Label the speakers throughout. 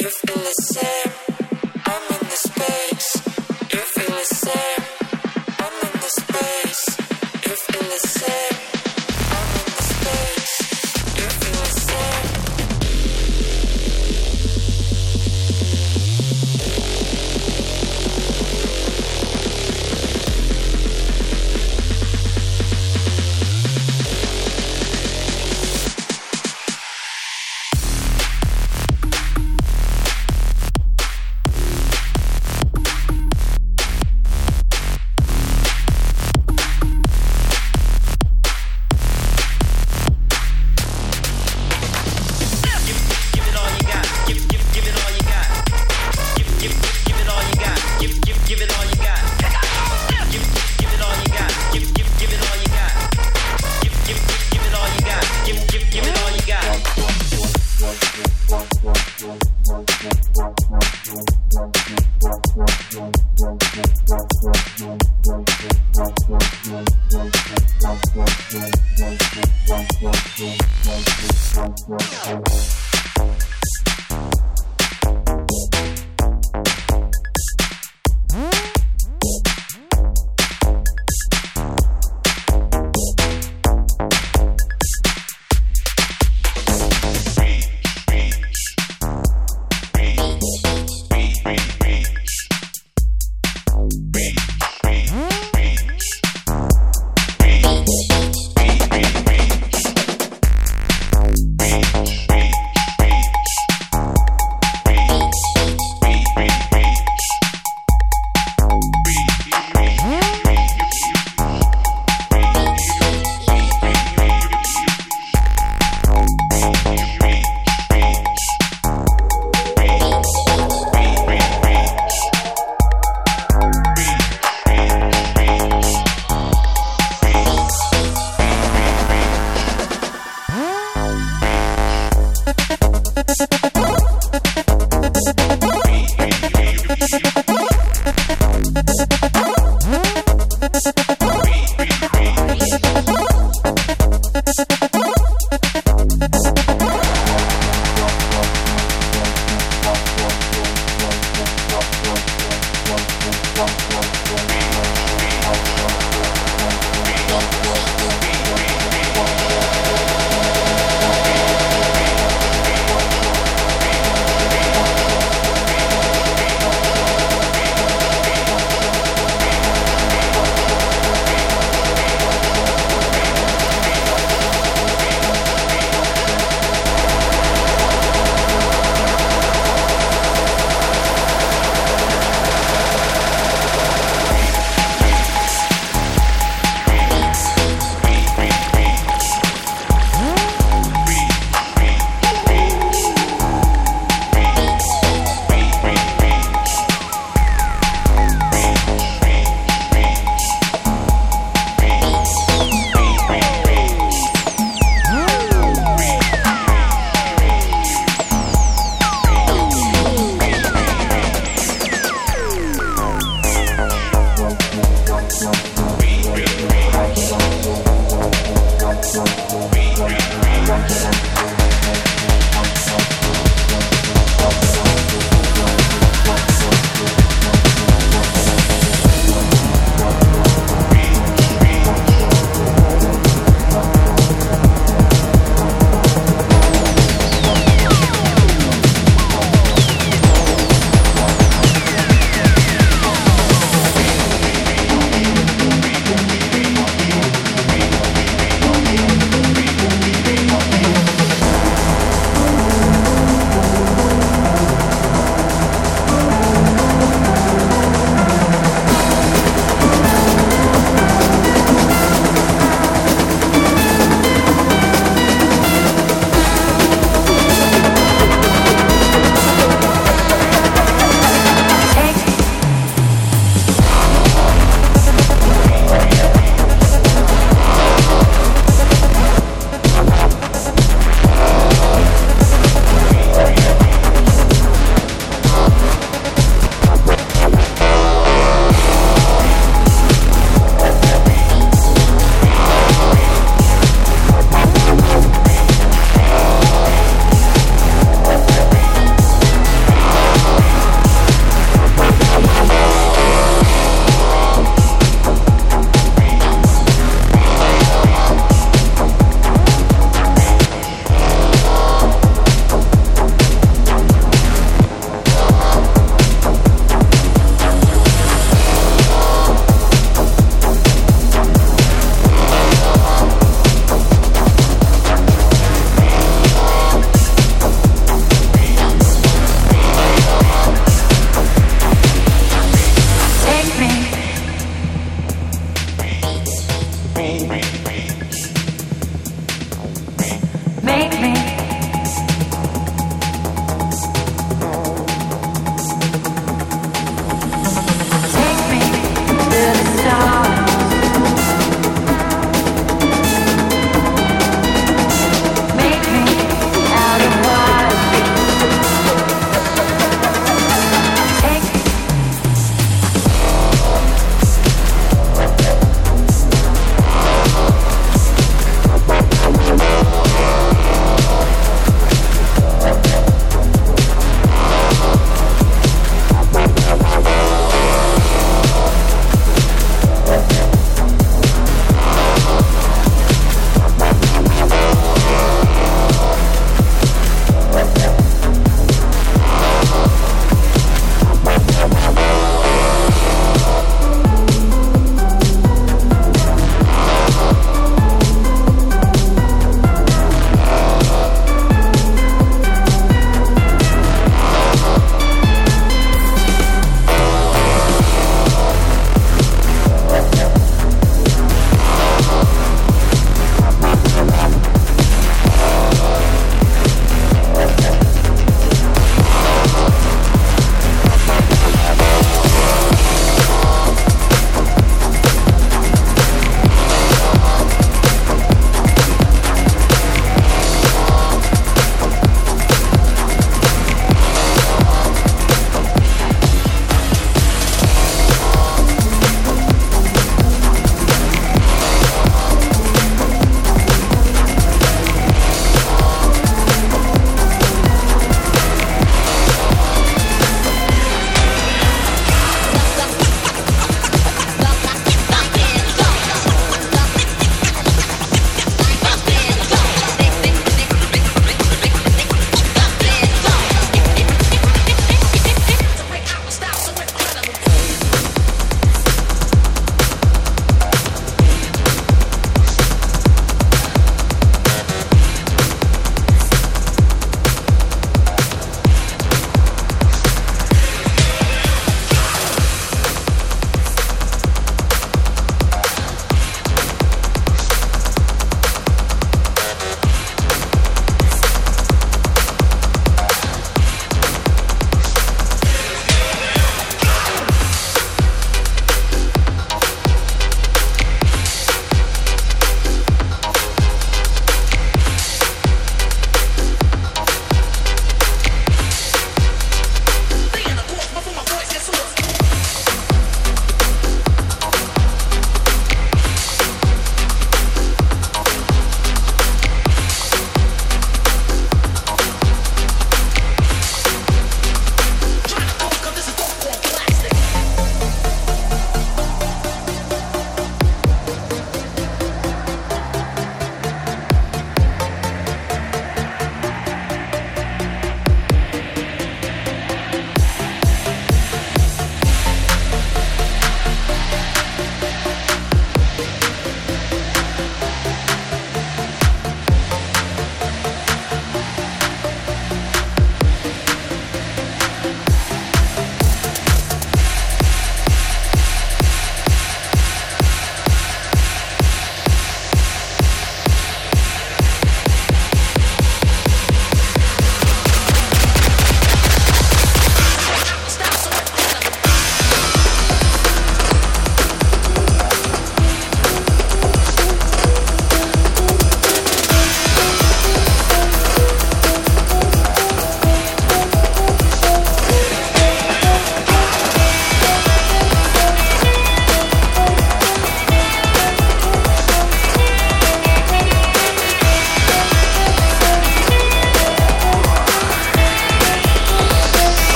Speaker 1: drift in the
Speaker 2: sand.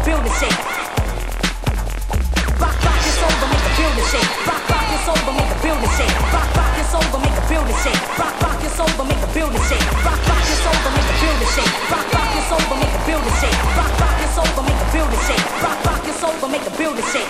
Speaker 2: the building shake. Rock, rock this over, make the building shake. Rock, rock this over, make the building shake. Rock, rock this over, make the building shake. Rock, rock this over, make the building shake. Rock, rock this over, make the building shake. Rock, rock this over, make the building shake. Rock, rock this over, make the building shake. Rock, rock this over, make the building shake.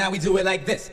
Speaker 3: now we do it like this.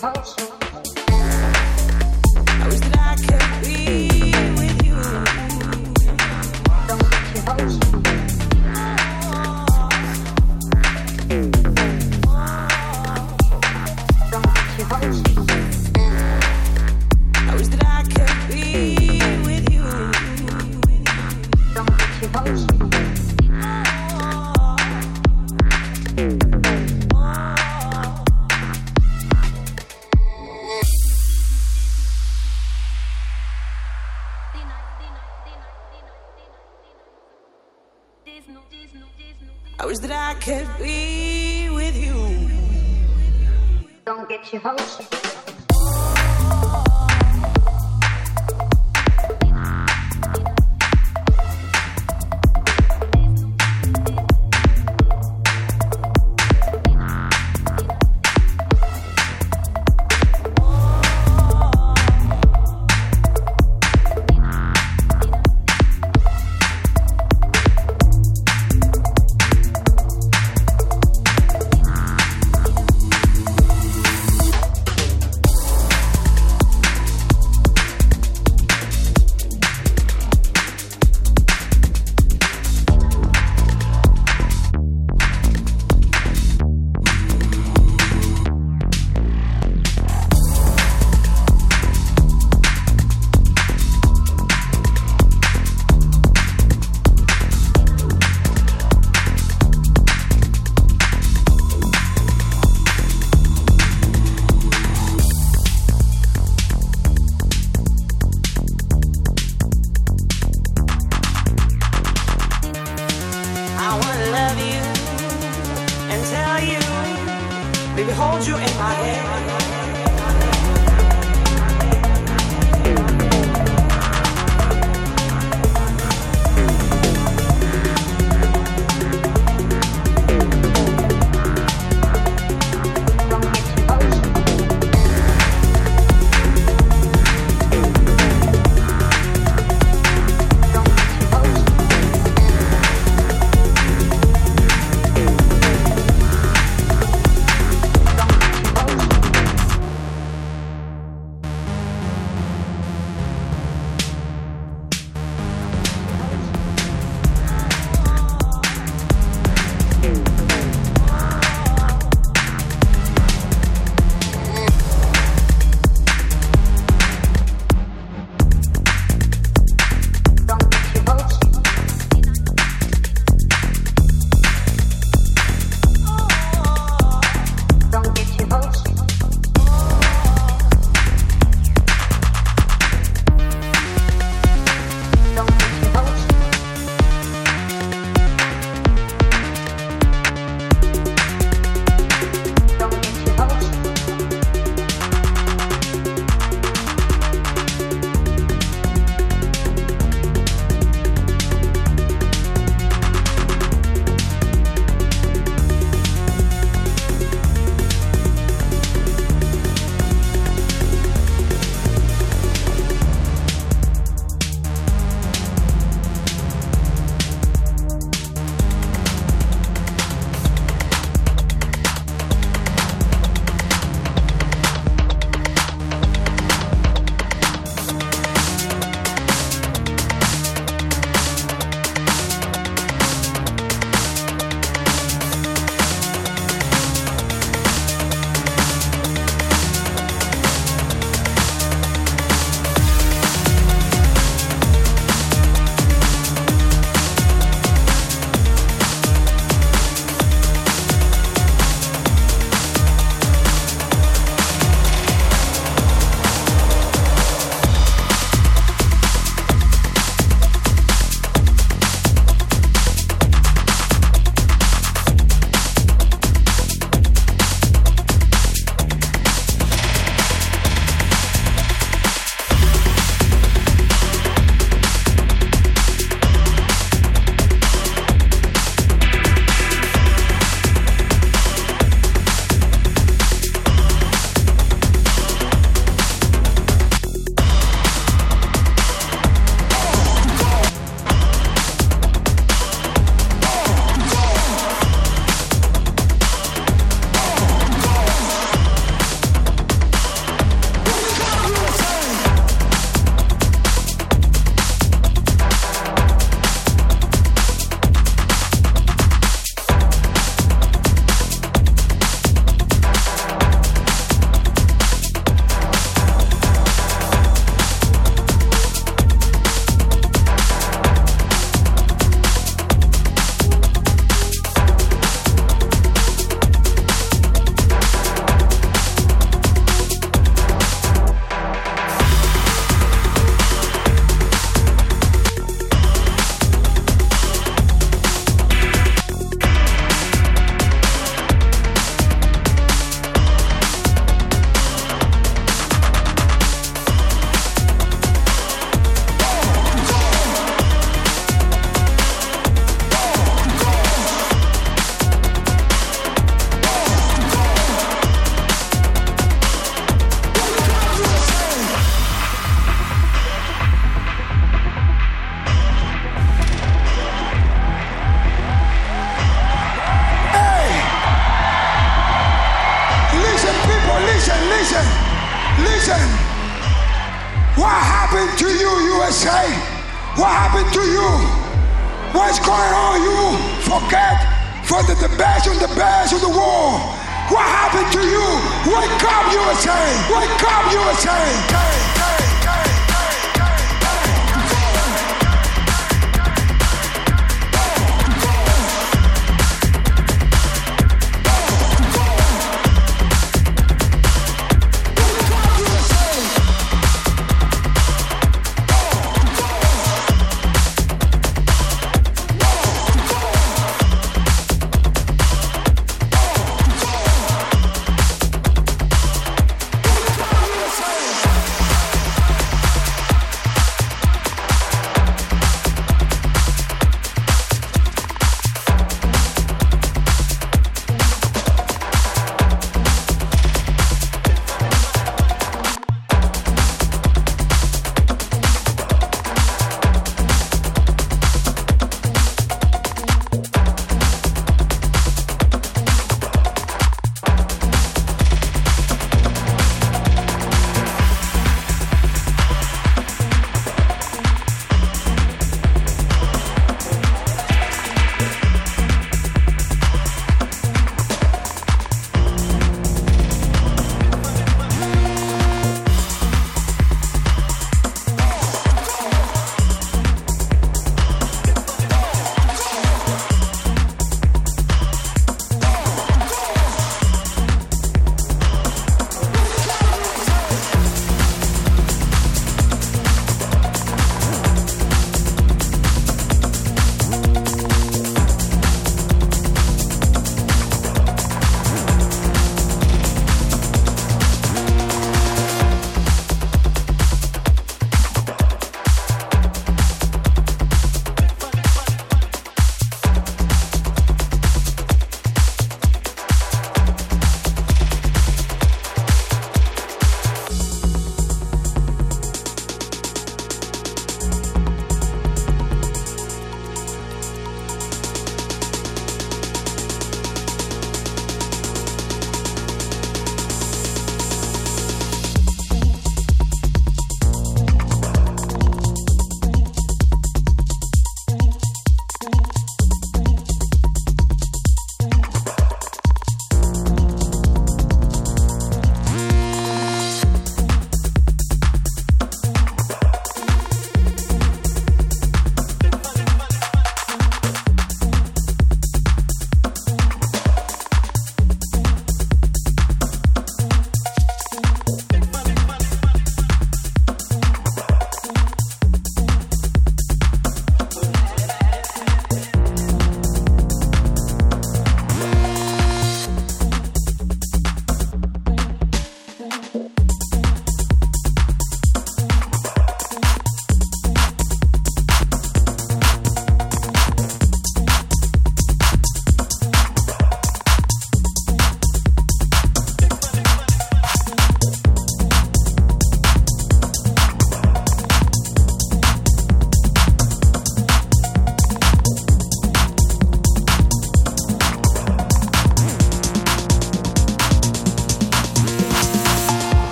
Speaker 4: 操